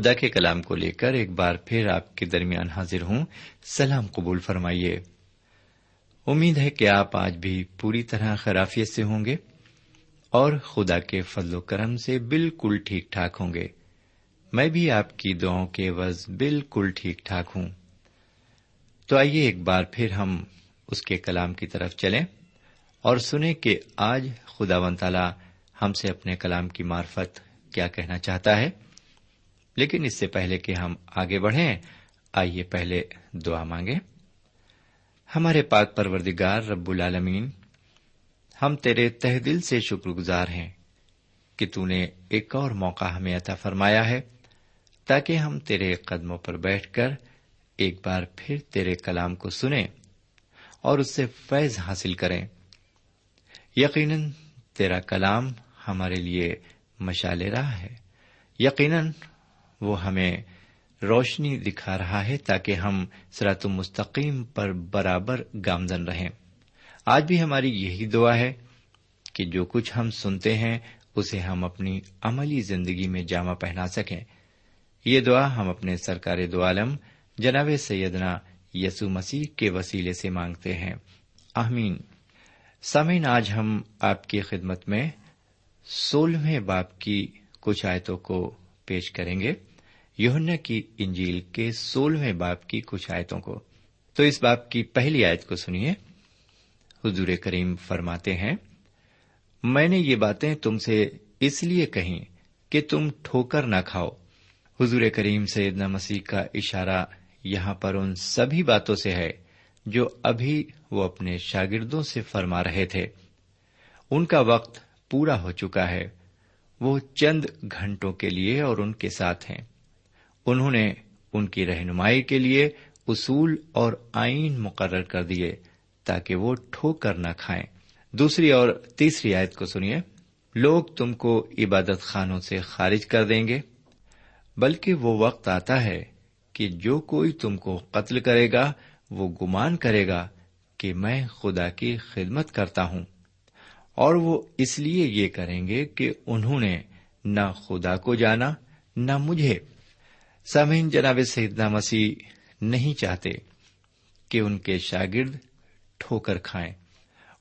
خدا کے کلام کو لے کر ایک بار پھر آپ کے درمیان حاضر ہوں۔ سلام قبول فرمائیے۔ امید ہے کہ آپ آج بھی پوری طرح خرافیت سے ہوں گے اور خدا کے فضل و کرم سے بالکل ٹھیک ٹھاک ہوں گے۔ میں بھی آپ کی دعاؤں کے عوض بالکل ٹھیک ٹھاک ہوں۔ تو آئیے ایک بار پھر ہم اس کے کلام کی طرف چلیں اور سنیں کہ آج خدا و تعالی ہم سے اپنے کلام کی معرفت کیا کہنا چاہتا ہے۔ لیکن اس سے پہلے کہ ہم آگے بڑھیں، آئیے پہلے دعا مانگیں۔ ہمارے پاک پروردگار رب العالمین، ہم تیرے تہ دل سے شکر گزار ہیں کہ تو نے ایک اور موقع ہمیں عطا فرمایا ہے، تاکہ ہم تیرے قدموں پر بیٹھ کر ایک بار پھر تیرے کلام کو سنیں اور اس سے فیض حاصل کریں۔ یقیناً تیرا کلام ہمارے لیے مشال راہ ہے۔ یقیناً وہ ہمیں روشنی دکھا رہا ہے تاکہ ہم سرات مستقیم پر برابر گامزن رہیں۔ آج بھی ہماری یہی دعا ہے کہ جو کچھ ہم سنتے ہیں، اسے ہم اپنی عملی زندگی میں جامع پہنا سکیں۔ یہ دعا ہم اپنے سرکار دو عالم، جناب سیدنا یسو مسیح کے وسیلے سے مانگتے ہیں۔ آمین۔ سامعین، آج ہم آپ کی خدمت میں سولہویں باپ کی کچھ آیتوں کو پیش کریں گے۔ یوہنا کی انجیل کے سولہویں باپ کی کچھ آیتوں کو۔ تو اس باپ کی پہلی آیت کو سنیے۔ حضور کریم فرماتے ہیں، میں نے یہ باتیں تم سے اس لیے کہیں کہ تم ٹھوکر نہ کھاؤ۔ حضور کریم سیدنا مسیح کا اشارہ یہاں پر ان سبھی باتوں سے ہے جو ابھی وہ اپنے شاگردوں سے فرما رہے تھے۔ ان کا وقت پورا ہو چکا ہے۔ وہ چند گھنٹوں کے لیے اور ان کے ساتھ ہیں۔ انہوں نے ان کی رہنمائی کے لیے اصول اور آئین مقرر کر دیے تاکہ وہ ٹھوک کر نہ کھائیں۔ دوسری اور تیسری آیت کو سنیے۔ لوگ تم کو عبادت خانوں سے خارج کر دیں گے، بلکہ وہ وقت آتا ہے کہ جو کوئی تم کو قتل کرے گا، وہ گمان کرے گا کہ میں خدا کی خدمت کرتا ہوں۔ اور وہ اس لیے یہ کریں گے کہ انہوں نے نہ خدا کو جانا، نہ مجھے۔ سمین جناب سیدنا مسیح نہیں چاہتے کہ ان کے شاگرد ٹھوکر کھائیں۔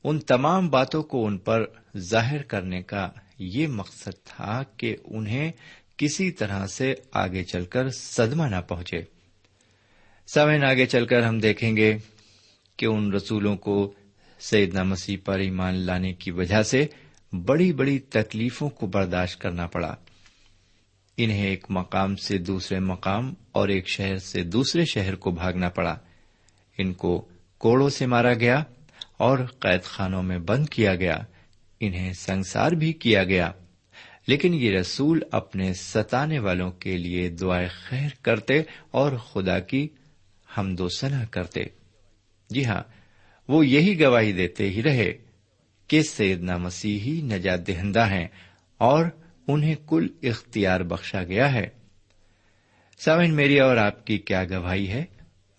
ان تمام باتوں کو ان پر ظاہر کرنے کا یہ مقصد تھا کہ انہیں کسی طرح سے آگے چل کر صدمہ نہ پہنچے۔ سوین آگے چل کر ہم دیکھیں گے کہ ان رسولوں کو سیدنا مسیح پر ایمان لانے کی وجہ سے بڑی بڑی تکلیفوں کو برداشت کرنا پڑا۔ انہیں ایک مقام سے دوسرے مقام اور ایک شہر سے دوسرے شہر کو بھاگنا پڑا۔ ان کو کوڑوں سے مارا گیا اور قید خانوں میں بند کیا گیا۔ انہیں سنسار بھی کیا گیا۔ لیکن یہ رسول اپنے ستانے والوں کے لیے دعائیں خیر کرتے اور خدا کی ہم دو سنا کرتے۔ جی ہاں وہ یہی گواہی دیتے ہی رہے کہ سیدنا مسیحی نجات دہندہ ہیں اور انہیں کل اختیار بخشا گیا ہے۔ سامن میری اور آپ کی کیا گواہی ہے؟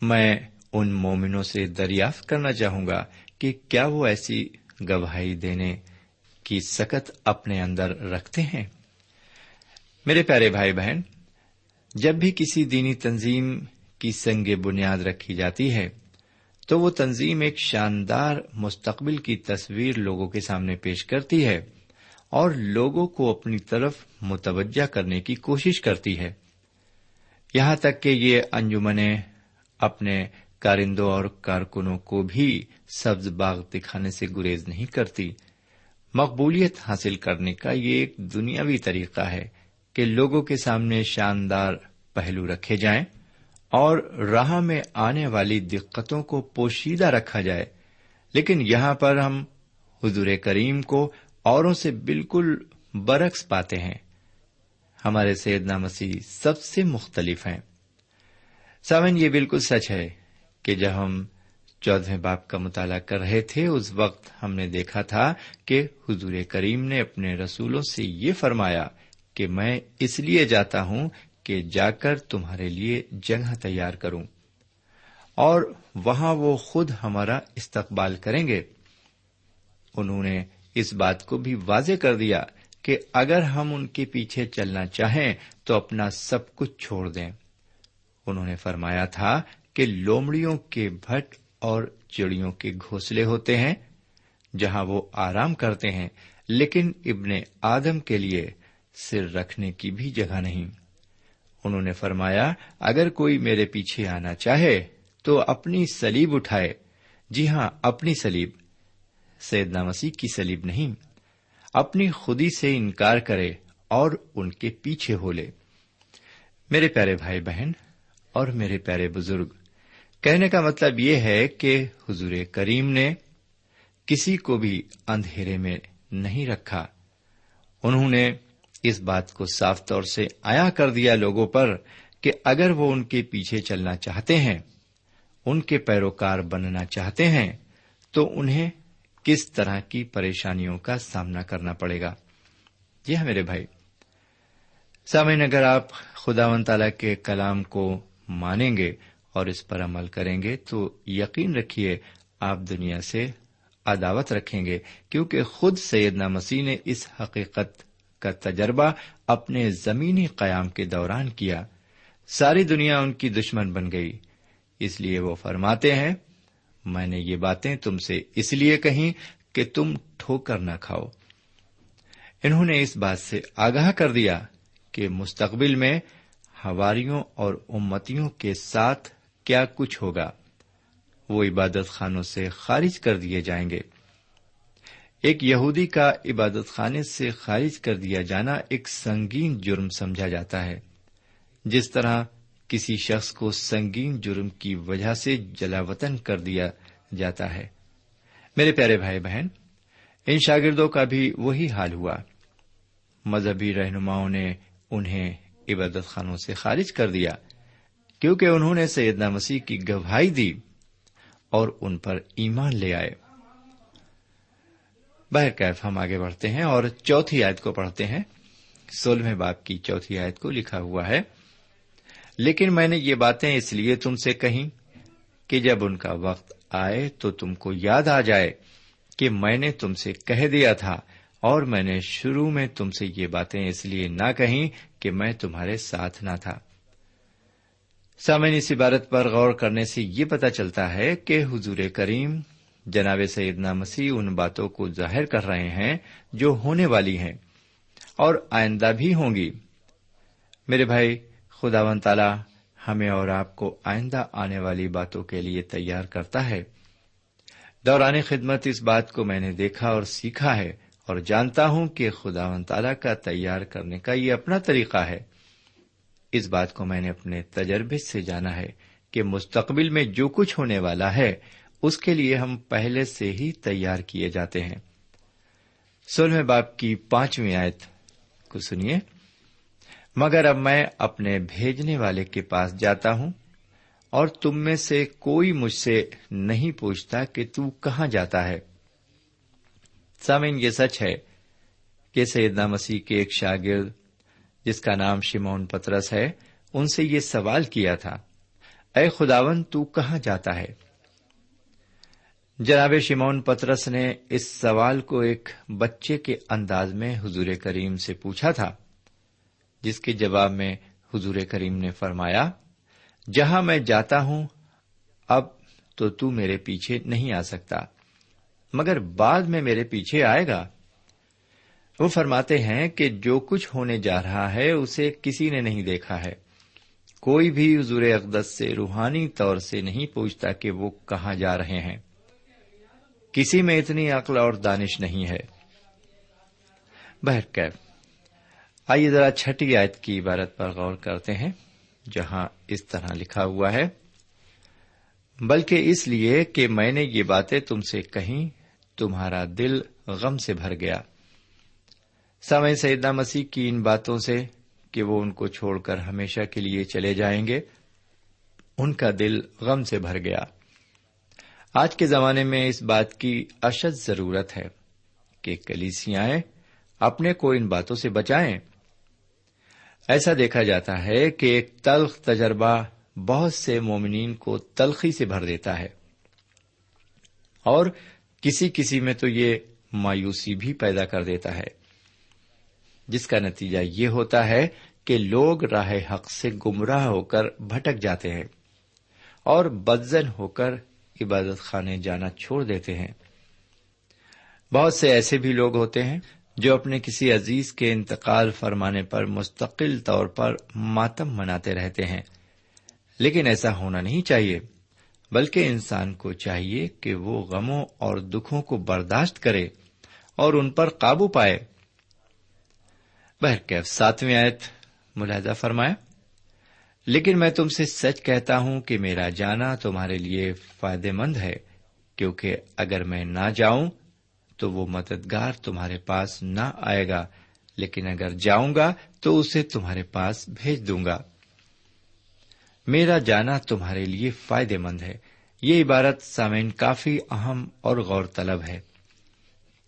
میں ان مومنوں سے دریافت کرنا چاہوں گا کہ کیا وہ ایسی گواہی دینے کی سکت اپنے اندر رکھتے ہیں۔ میرے پیارے بھائی بہن، جب بھی کسی دینی تنظیم کی سنگ بنیاد رکھی جاتی ہے، تو وہ تنظیم ایک شاندار مستقبل کی تصویر لوگوں کے سامنے پیش کرتی ہے۔ اور لوگوں کو اپنی طرف متوجہ کرنے کی کوشش کرتی ہے۔ یہاں تک کہ یہ انجمنیں اپنے کارندوں اور کارکنوں کو بھی سبز باغ دکھانے سے گریز نہیں کرتی۔ مقبولیت حاصل کرنے کا یہ ایک دنیاوی طریقہ ہے کہ لوگوں کے سامنے شاندار پہلو رکھے جائیں اور راہ میں آنے والی دقتوں کو پوشیدہ رکھا جائے۔ لیکن یہاں پر ہم حضور کریم کو اوروں سے بالکل برعکس پاتے ہیں۔ ہمارے سیدنا مسیح سب سے مختلف ہیں۔ سمن یہ بالکل سچ ہے کہ جب ہم چودہ باپ کا مطالعہ کر رہے تھے، اس وقت ہم نے دیکھا تھا کہ حضور کریم نے اپنے رسولوں سے یہ فرمایا کہ میں اس لیے جاتا ہوں کہ جا کر تمہارے لیے جگہ تیار کروں۔ اور وہاں وہ خود ہمارا استقبال کریں گے۔ انہوں نے اس بات کو بھی واضح کر دیا کہ اگر ہم ان کے پیچھے چلنا چاہیں تو اپنا سب کچھ چھوڑ دیں۔ انہوں نے فرمایا تھا کہ لومڑیوں کے بھٹ اور چڑیوں کے گھونسلے ہوتے ہیں جہاں وہ آرام کرتے ہیں، لیکن ابن آدم کے لیے سر رکھنے کی بھی جگہ نہیں۔ انہوں نے فرمایا، اگر کوئی میرے پیچھے آنا چاہے تو اپنی سلیب اٹھائے۔ جی ہاں اپنی سلیب سیدنا مسیح کی سلیب نہیں، اپنی خودی سے انکار کرے اور ان کے پیچھے ہو لے میرے پیارے بھائی بہن اور میرے پیارے بزرگ، کہنے کا مطلب یہ ہے کہ حضور کریم نے کسی کو بھی اندھیرے میں نہیں رکھا۔ انہوں نے اس بات کو صاف طور سے آیا کر دیا لوگوں پر کہ اگر وہ ان کے پیچھے چلنا چاہتے ہیں، ان کے پیروکار بننا چاہتے ہیں، تو انہیں کس طرح کی پریشانیوں کا سامنا کرنا پڑے گا۔ جی ہاں میرے بھائی۔ سامعین، اگر آپ خدا و تعالی کے کلام کو مانیں گے اور اس پر عمل کریں گے، تو یقین رکھیے آپ دنیا سے عداوت رکھیں گے، کیونکہ خود سیدنا مسیح نے اس حقیقت کا تجربہ اپنے زمینی قیام کے دوران کیا۔ ساری دنیا ان کی دشمن بن گئی۔ اس لیے وہ فرماتے ہیں میں نے یہ باتیں تم سے اس لیے کہیں کہ تم ٹھوکر نہ کھاؤ۔ انہوں نے اس بات سے آگاہ کر دیا کہ مستقبل میں ہواریوں اور امتیوں کے ساتھ کیا کچھ ہوگا۔ وہ عبادت خانوں سے خارج کر دیے جائیں گے۔ ایک یہودی کا عبادت خانے سے خارج کر دیا جانا ایک سنگین جرم سمجھا جاتا ہے۔ جس طرح کسی شخص کو سنگین جرم کی وجہ سے جلا وطن کر دیا جاتا ہے۔ میرے پیارے بھائی بہن، ان شاگردوں کا بھی وہی حال ہوا۔ مذہبی رہنماؤں نے انہیں عبادت خانوں سے خارج کر دیا، کیونکہ انہوں نے سیدنا مسیح کی گواہی دی اور ان پر ایمان لے آئے۔ بہرکیف ہم آگے بڑھتے ہیں اور چوتھی آیت کو پڑھتے ہیں۔ سولہویں باپ کی چوتھی آیت کو لکھا ہوا ہے۔ لیکن میں نے یہ باتیں اس لیے تم سے کہیں کہ جب ان کا وقت آئے تو تم کو یاد آ جائے کہ میں نے تم سے کہہ دیا تھا اور میں نے شروع میں تم سے یہ باتیں اس لیے نہ کہیں کہ میں تمہارے ساتھ نہ تھا۔ سامعین، اس عبارت پر غور کرنے سے یہ پتا چلتا ہے کہ حضور کریم جناب سیدنا مسیح ان باتوں کو ظاہر کر رہے ہیں جو ہونے والی ہیں اور آئندہ بھی ہوں گی۔ میرے بھائی خدا ون تالا ہمیں اور آپ کو آئندہ آنے والی باتوں کے لیے تیار کرتا ہے۔ دوران خدمت اس بات کو میں نے دیکھا اور سیکھا ہے اور جانتا ہوں کہ خدا ون تعالی کا تیار کرنے کا یہ اپنا طریقہ ہے۔ اس بات کو میں نے اپنے تجربے سے جانا ہے کہ مستقبل میں جو کچھ ہونے والا ہے، اس کے لیے ہم پہلے سے ہی تیار کیے جاتے ہیں۔ سولہویں باپ کی پانچویں آیت کو سنیے۔ مگر اب میں اپنے بھیجنے والے کے پاس جاتا ہوں اور تم میں سے کوئی مجھ سے نہیں پوچھتا کہ تو کہاں جاتا ہے۔ سامن یہ سچ ہے کہ سیدنا مسیح کے ایک شاگرد، جس کا نام شمون پترس ہے، ان سے یہ سوال کیا تھا، اے خداون، تو کہاں جاتا ہے؟ جناب شمون پترس نے اس سوال کو ایک بچے کے انداز میں حضور کریم سے پوچھا تھا۔ جس کے جواب میں حضور کریم نے فرمایا، جہاں میں جاتا ہوں، اب تو تو میرے پیچھے نہیں آ سکتا، مگر بعد میں میرے پیچھے آئے گا۔ وہ فرماتے ہیں کہ جو کچھ ہونے جا رہا ہے، اسے کسی نے نہیں دیکھا ہے۔ کوئی بھی حضور اقدس سے روحانی طور سے نہیں پوچھتا کہ وہ کہاں جا رہے ہیں۔ کسی میں اتنی عقل اور دانش نہیں ہے۔ بہرکیف آئیے ذرا چھٹی آیت کی عبارت پر غور کرتے ہیں، جہاں اس طرح لکھا ہوا ہے، بلکہ اس لیے کہ میں نے یہ باتیں تم سے کہیں، تمہارا دل غم سے بھر گیا۔ سمے سیدنا مسیح کی ان باتوں سے کہ وہ ان کو چھوڑ کر ہمیشہ کے لیے چلے جائیں گے، ان کا دل غم سے بھر گیا۔ آج کے زمانے میں اس بات کی اشد ضرورت ہے کہ کلیسیاں اپنے کو ان باتوں سے بچائیں۔ ایسا دیکھا جاتا ہے کہ ایک تلخ تجربہ بہت سے مومنین کو تلخی سے بھر دیتا ہے۔ اور کسی کسی میں تو یہ مایوسی بھی پیدا کر دیتا ہے۔ جس کا نتیجہ یہ ہوتا ہے کہ لوگ راہ حق سے گمراہ ہو کر بھٹک جاتے ہیں اور بدزن ہو کر عبادت خانے جانا چھوڑ دیتے ہیں۔ بہت سے ایسے بھی لوگ ہوتے ہیں جو اپنے کسی عزیز کے انتقال فرمانے پر مستقل طور پر ماتم مناتے رہتے ہیں۔ لیکن ایسا ہونا نہیں چاہیے، بلکہ انسان کو چاہیے کہ وہ غموں اور دکھوں کو برداشت کرے اور ان پر قابو پائے۔ بہرکیف ساتویں آیت ملاحظہ فرمایا لیکن میں تم سے سچ کہتا ہوں کہ میرا جانا تمہارے لیے فائدے مند ہے، کیونکہ اگر میں نہ جاؤں تو وہ مددگار تمہارے پاس نہ آئے گا، لیکن اگر جاؤں گا تو اسے تمہارے پاس بھیج دوں گا۔ میرا جانا تمہارے لیے فائدے مند ہے۔ یہ عبارت سامعین کافی اہم اور غور طلب ہے۔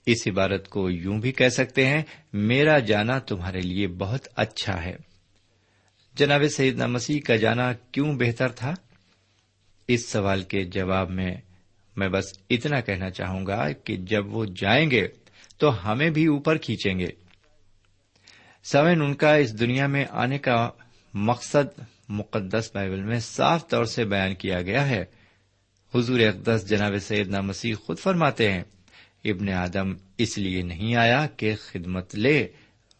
اس عبارت کو یوں بھی کہہ سکتے ہیں، میرا جانا تمہارے لیے بہت اچھا ہے۔ جناب سیدنا مسیح کا جانا کیوں بہتر تھا؟ اس سوال کے جواب میں میں بس اتنا کہنا چاہوں گا کہ جب وہ جائیں گے تو ہمیں بھی اوپر کھینچیں گے۔ سوین ان کا اس دنیا میں آنے کا مقصد مقدس بائبل میں صاف طور سے بیان کیا گیا ہے۔ حضور اقدس جناب سیدنا مسیح خود فرماتے ہیں، ابن آدم اس لیے نہیں آیا کہ خدمت لے،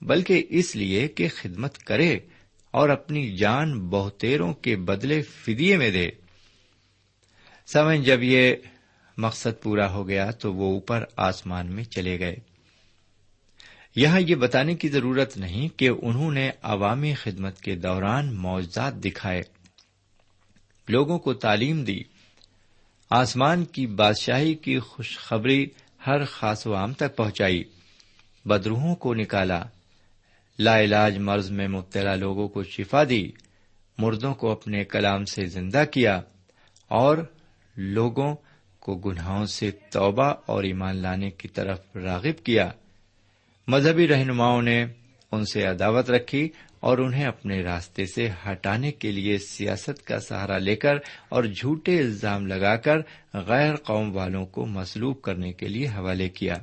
بلکہ اس لیے کہ خدمت کرے اور اپنی جان بہتےروں کے بدلے فدیے میں دے۔ سمجھ جب یہ مقصد پورا ہو گیا تو وہ اوپر آسمان میں چلے گئے۔ یہاں یہ بتانے کی ضرورت نہیں کہ انہوں نے عوامی خدمت کے دوران معجزات دکھائے۔ لوگوں کو تعلیم دی۔ آسمان کی بادشاہی کی خوشخبری ہر خاص و عام تک پہنچائی۔ بدروہوں کو نکالا۔ لا علاج مرض میں مبتلا لوگوں کو شفا دی۔ مردوں کو اپنے کلام سے زندہ کیا۔ اور لوگوں کو گناہوں سے توبہ اور ایمان لانے کی طرف راغب کیا۔ مذہبی رہنماؤں نے ان سے عداوت رکھی اور انہیں اپنے راستے سے ہٹانے کے لیے سیاست کا سہارا لے کر اور جھوٹے الزام لگا کر غیر قوم والوں کو مسلوب کرنے کے لیے حوالے کیا۔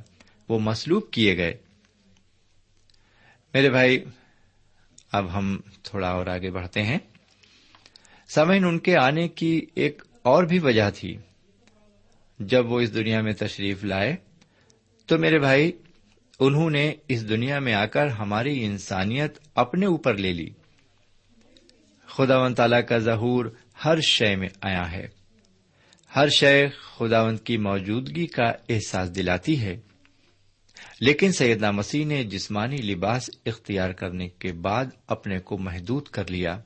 وہ مسلوب کیے گئے۔ میرے بھائی، اب ہم تھوڑا اور آگے بڑھتے ہیں۔ سمین ان کے آنے کی ایک اور بھی وجہ تھی۔ جب وہ اس دنیا میں تشریف لائے، تو میرے بھائی، انہوں نے اس دنیا میں آ کر ہماری انسانیت اپنے اوپر لے لی۔ خدا و تعالی کا ظہور ہر شے میں آیا ہے۔ ہر شے خداوند کی موجودگی کا احساس دلاتی ہے۔ لیکن سیدنا مسیح نے جسمانی لباس اختیار کرنے کے بعد اپنے کو محدود کر لیا۔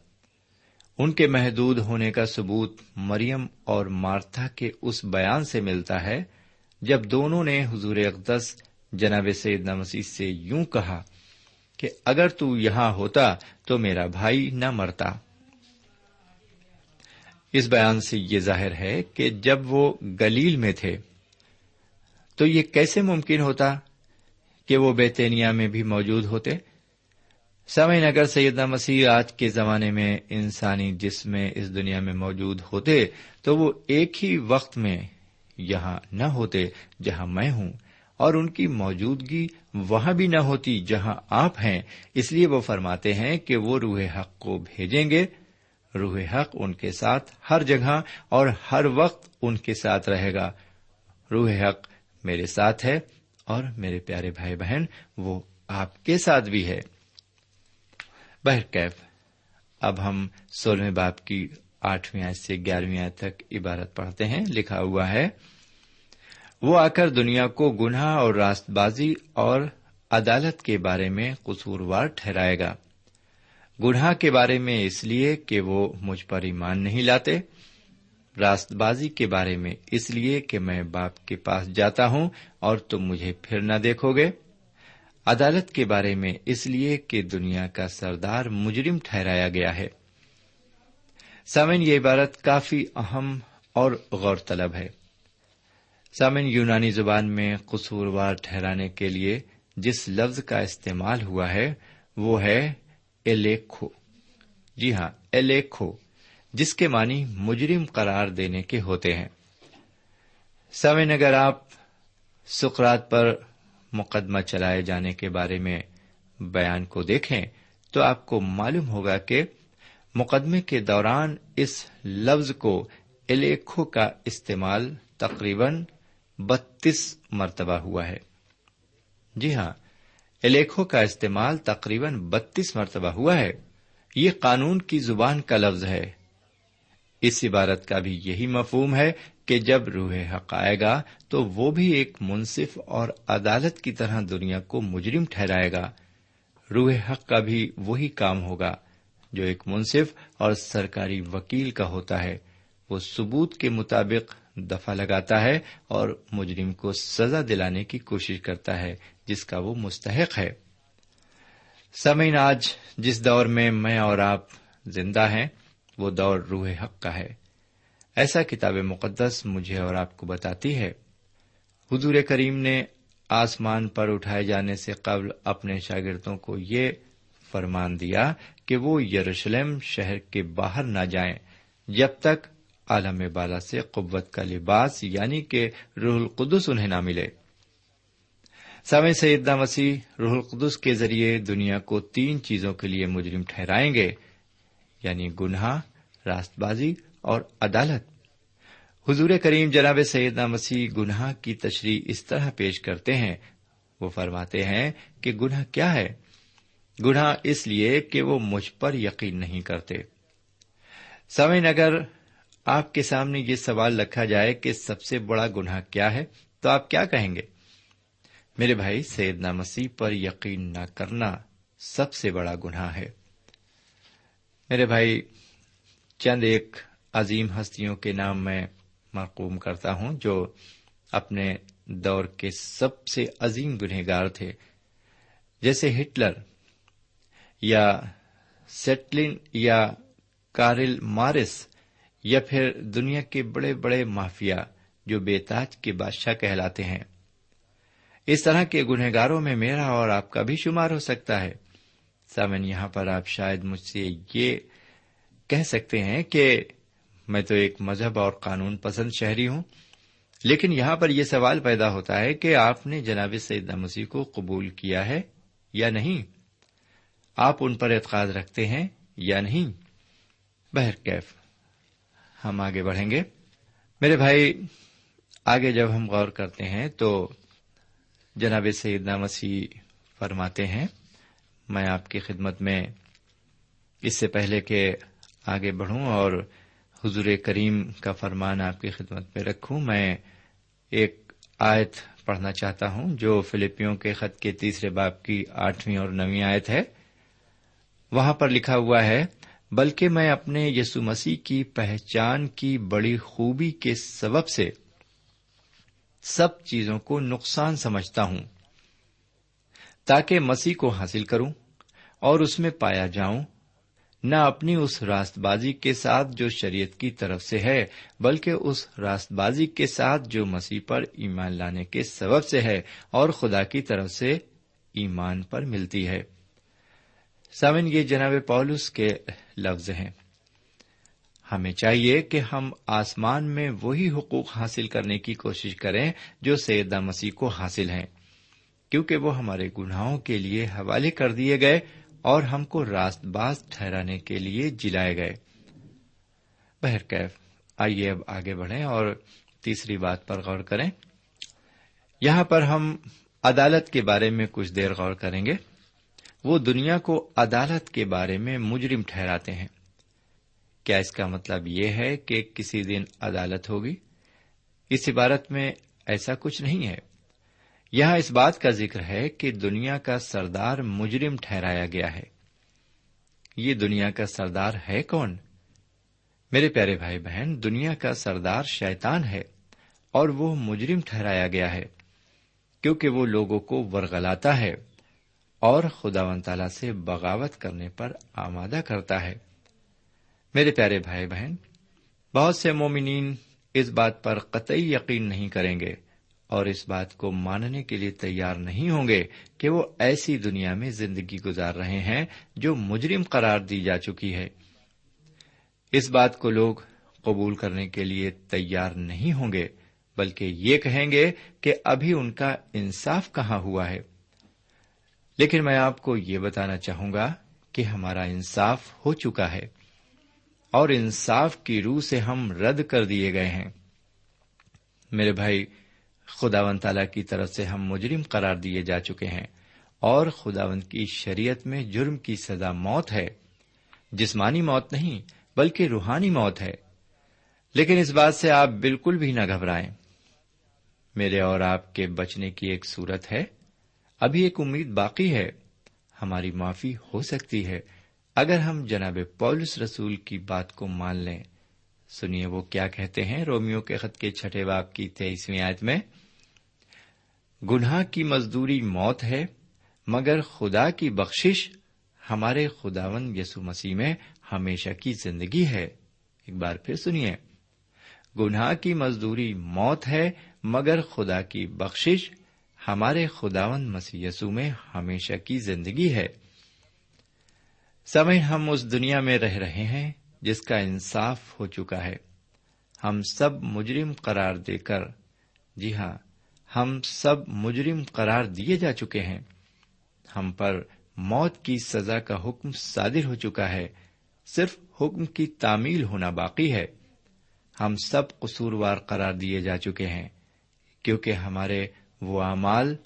ان کے محدود ہونے کا ثبوت مریم اور مارتھا کے اس بیان سے ملتا ہے جب دونوں نے حضور اقدس جناب سیدنا مسیح سے یوں کہا کہ اگر تو یہاں ہوتا تو میرا بھائی نہ مرتا۔ اس بیان سے یہ ظاہر ہے کہ جب وہ گلیل میں تھے تو یہ کیسے ممکن ہوتا کہ وہ بیتینیا میں بھی موجود ہوتے؟ سمعین اگر سیدنا مسیح آج کے زمانے میں انسانی جسم میں اس دنیا میں موجود ہوتے، تو وہ ایک ہی وقت میں یہاں نہ ہوتے جہاں میں ہوں، اور ان کی موجودگی وہاں بھی نہ ہوتی جہاں آپ ہیں۔ اس لیے وہ فرماتے ہیں کہ وہ روح حق کو بھیجیں گے۔ روح حق ان کے ساتھ ہر جگہ اور ہر وقت ان کے ساتھ رہے گا۔ روح حق میرے ساتھ ہے اور میرے پیارے بھائی بہن، وہ آپ کے ساتھ بھی ہے۔ بہرکیف، اب ہم سولہویں باپ کی آٹھویں آیت سے گیارہویں آیت تک عبارت پڑھتے ہیں۔ لکھا ہوا ہے، وہ آ کر دنیا کو گناہ اور راست بازی اور عدالت کے بارے میں قصوروار ٹھہرائے گا۔ گناہ کے بارے میں اس لیے کہ وہ مجھ پر ایمان نہیں لاتے راست بازی کے بارے میں اس لیے کہ میں باپ کے پاس جاتا ہوں اور تم مجھے پھر نہ دیکھو گے۔ عدالت کے بارے میں اس لیے کہ دنیا کا سردار مجرم ٹھہرایا گیا ہے۔ سامن یہ عبارت کافی اہم اور غور طلب ہے۔ سامن یونانی زبان میں قصوروار ٹھہرانے کے لیے جس لفظ کا استعمال ہوا ہے، وہ ہے ایلیکھو جی ہاں ایلیکھو جس کے معنی مجرم قرار دینے کے ہوتے ہیں۔ سمے اگر آپ سکرات پر مقدمہ چلائے جانے کے بارے میں بیان کو دیکھیں تو آپ کو معلوم ہوگا کہ مقدمے کے دوران اس لفظ کو الیکھو کا استعمال تقریباً بتیس مرتبہ ہوا ہے۔ جی ہاں الیکھو کا استعمال تقریباً بتیس مرتبہ ہوا ہے۔ یہ قانون کی زبان کا لفظ ہے۔ اس عبارت کا بھی یہی مفہوم ہے کہ جب روح حق آئے گا تو وہ بھی ایک منصف اور عدالت کی طرح دنیا کو مجرم ٹھہرائے گا۔ روح حق کا بھی وہی کام ہوگا جو ایک منصف اور سرکاری وکیل کا ہوتا ہے۔ وہ ثبوت کے مطابق دفاع لگاتا ہے اور مجرم کو سزا دلانے کی کوشش کرتا ہے، جس کا وہ مستحق ہے۔ سمعین، آج جس دور میں میں اور آپ زندہ ہیں، وہ دور روح حق کا ہے۔ ایسا کتاب مقدس مجھے اور آپ کو بتاتی ہے۔ حضور کریم نے آسمان پر اٹھائے جانے سے قبل اپنے شاگردوں کو یہ فرمان دیا کہ وہ یروشلم شہر کے باہر نہ جائیں، جب تک عالم بالا سے قوت کا لباس یعنی کہ روح القدس انہیں نہ ملے۔ سامع سیدنا مسیح روح القدس کے ذریعے دنیا کو تین چیزوں کے لیے مجرم ٹھہرائیں گے یعنی گناہ راست بازی اور عدالت۔ حضور کریم جناب سیدنا مسیح گناہ کی تشریح اس طرح پیش کرتے ہیں۔ وہ فرماتے ہیں کہ گناہ کیا ہے؟ گناہ اس لیے کہ وہ مجھ پر یقین نہیں کرتے۔ سمعین اگر آپ کے سامنے یہ سوال رکھا جائے کہ سب سے بڑا گناہ کیا ہے؟ تو آپ کیا کہیں گے؟ میرے بھائی، سیدنا مسیح پر یقین نہ کرنا سب سے بڑا گناہ ہے۔ میرے بھائی، چند ایک عظیم ہستیوں کے نام میں مرقوم کرتا ہوں، جو اپنے دور کے سب سے عظیم گنہگار تھے۔ جیسے ہٹلر یا سیٹلن یا کارل مارس یا پھر دنیا کے بڑے بڑے مافیا جو بیتاج کے بادشاہ کہلاتے ہیں۔ اس طرح کے گنہگاروں میں میرا اور آپ کا بھی شمار ہو سکتا ہے۔ سامن یہاں پر آپ شاید مجھ سے یہ کہہ سکتے ہیں کہ میں تو ایک مذہب اور قانون پسند شہری ہوں، لیکن یہاں پر یہ سوال پیدا ہوتا ہے کہ آپ نے جناب سیدنا مسیح کو قبول کیا ہے یا نہیں؟ آپ ان پر اعتقاد رکھتے ہیں یا نہیں؟ بہر کیف، ہم آگے بڑھیں گے۔ میرے بھائی، آگے جب ہم غور کرتے ہیں تو جناب سیدنا مسیح فرماتے ہیں، میں آپ کی خدمت میں اس سے پہلے کہ آگے بڑھوں اور حضور کریم کا فرمان آپ کی خدمت میں رکھوں۔ میں ایک آیت پڑھنا چاہتا ہوں جو فلپیوں کے خط کے تیسرے باپ کی آٹھویں اور نویں آیت ہے۔ وہاں پر لکھا ہوا ہے، بلکہ میں اپنے یسو مسیح کی پہچان کی بڑی خوبی کے سبب سے سب چیزوں کو نقصان سمجھتا ہوں، تاکہ مسیح کو حاصل کروں اور اس میں پایا جاؤں۔ نہ اپنی اس راست بازی کے ساتھ جو شریعت کی طرف سے ہے، بلکہ اس راست بازی کے ساتھ جو مسیح پر ایمان لانے کے سبب سے ہے اور خدا کی طرف سے ایمان پر ملتی ہے۔ سامن یہ جناب پولس کے لفظ ہیں۔ ہمیں چاہیے کہ ہم آسمان میں وہی حقوق حاصل کرنے کی کوشش کریں جو سیدہ مسیح کو حاصل ہیں، کیونکہ وہ ہمارے گناہوں کے لیے حوالے کر دیے گئے اور ہم کو راست باز ٹھہرانے کے لیے جلائے گئے۔ بہرکیف آئیے اب آگے بڑھیں اور تیسری بات پر غور کریں۔ یہاں پر ہم عدالت کے بارے میں کچھ دیر غور کریں گے۔ وہ دنیا کو عدالت کے بارے میں مجرم ٹھہراتے ہیں۔ کیا اس کا مطلب یہ ہے کہ کسی دن عدالت ہوگی؟ اس عبارت میں ایسا کچھ نہیں ہے۔ یہاں اس بات کا ذکر ہے کہ دنیا کا سردار مجرم ٹھہرایا گیا ہے۔ یہ دنیا کا سردار ہے کون؟ میرے پیارے بھائی بہن، دنیا کا سردار شیطان ہے اور وہ مجرم ٹھہرایا گیا ہے کیونکہ وہ لوگوں کو ورگلاتا ہے اور خدا و تعالی سے بغاوت کرنے پر آمادہ کرتا ہے۔ میرے پیارے بھائی بہن، بہت سے مومنین اس بات پر قطعی یقین نہیں کریں گے۔ اور اس بات کو ماننے کے لیے تیار نہیں ہوں گے کہ وہ ایسی دنیا میں زندگی گزار رہے ہیں جو مجرم قرار دی جا چکی ہے۔ اس بات کو لوگ قبول کرنے کے لیے تیار نہیں ہوں گے، بلکہ یہ کہیں گے کہ ابھی ان کا انصاف کہاں ہوا ہے۔ لیکن میں آپ کو یہ بتانا چاہوں گا کہ ہمارا انصاف ہو چکا ہے اور انصاف کی روح سے ہم رد کر دیے گئے ہیں۔ میرے بھائی خداون تعالی کی طرف سے ہم مجرم قرار دیے جا چکے ہیں اور خداون کی شریعت میں جرم کی سزا موت ہے۔ جسمانی موت نہیں، بلکہ روحانی موت ہے۔ لیکن اس بات سے آپ بالکل بھی نہ گھبرائیں۔ میرے اور آپ کے بچنے کی ایک صورت ہے۔ ابھی ایک امید باقی ہے۔ ہماری معافی ہو سکتی ہے۔ اگر ہم جناب پولس رسول کی بات کو مان لیں۔ سنیے وہ کیا کہتے ہیں رومیو کے خط کے چھٹے باپ کی تیئیسویں آیت میں؟ گناہ کی مزدوری موت ہے، مگر خدا کی بخشش ہمارے خداون یسو مسیح میں ہمیشہ کی زندگی ہے۔ ایک بار پھر سنیے، گناہ کی مزدوری موت ہے، مگر خدا کی بخشش ہمارے خداون مسیح یسو میں ہمیشہ کی زندگی ہے۔ سمے ہم اس دنیا میں رہ رہے ہیں جس کا انصاف ہو چکا ہے۔ ہم سب مجرم قرار دے کر جی ہاں ہم سب مجرم قرار دیے جا چکے ہیں۔ ہم پر موت کی سزا کا حکم صادر ہو چکا ہے۔ صرف حکم کی تعمیل ہونا باقی ہے۔ ہم سب قصوروار قرار دیے جا چکے ہیں۔ کیونکہ ہمارے وہ اعمال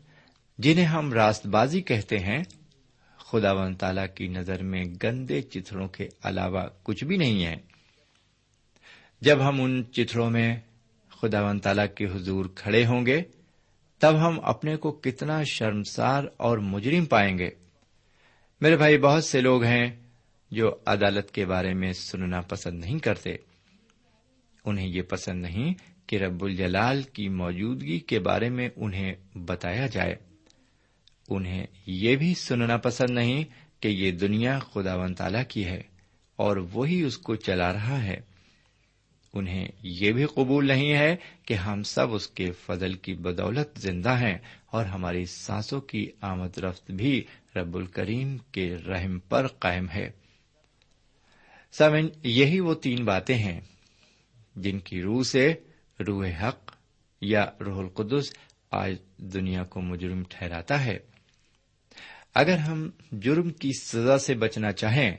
جنہیں ہم راست بازی کہتے ہیں خدا و تعالی کی نظر میں گندے چتروں کے علاوہ کچھ بھی نہیں ہے جب ہم ان چتروں میں خدا و تعالی کے حضور کھڑے ہوں گے تب ہم اپنے کو کتنا شرمسار اور مجرم پائیں گے۔ میرے بھائی، بہت سے لوگ ہیں جو عدالت کے بارے میں سننا پسند نہیں کرتے۔ انہیں یہ پسند نہیں کہ رب الجلال کی موجودگی کے بارے میں انہیں بتایا جائے۔ انہیں یہ بھی سننا پسند نہیں کہ یہ دنیا خدا و تعالی کی ہے اور وہی اس کو چلا رہا ہے۔ انہیں یہ بھی قبول نہیں ہے کہ ہم سب اس کے فضل کی بدولت زندہ ہیں اور ہماری سانسوں کی آمد رفت بھی رب الکریم کے رحم پر قائم ہے۔ سمن یہی وہ تین باتیں ہیں جن کی روح سے روح حق یا روح القدس آج دنیا کو مجرم ٹھہراتا ہے۔ اگر ہم جرم کی سزا سے بچنا چاہیں،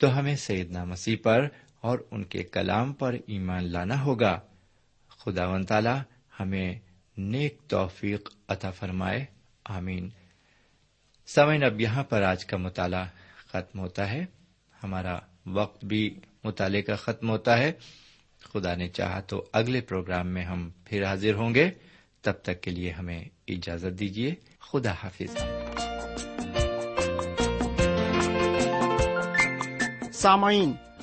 تو ہمیں سیدنا مسیح پر اور ان کے کلام پر ایمان لانا ہوگا۔ خدا و تعالی ہمیں نیک توفیق عطا فرمائے۔ آمین۔ سمین اب یہاں پر آج کا مطالعہ ختم ہوتا ہے۔ ہمارا وقت بھی مطالعے کا ختم ہوتا ہے۔ خدا نے چاہا تو اگلے پروگرام میں ہم پھر حاضر ہوں گے۔ تب تک کے لیے ہمیں اجازت دیجیے خدا حافظ۔ سامعین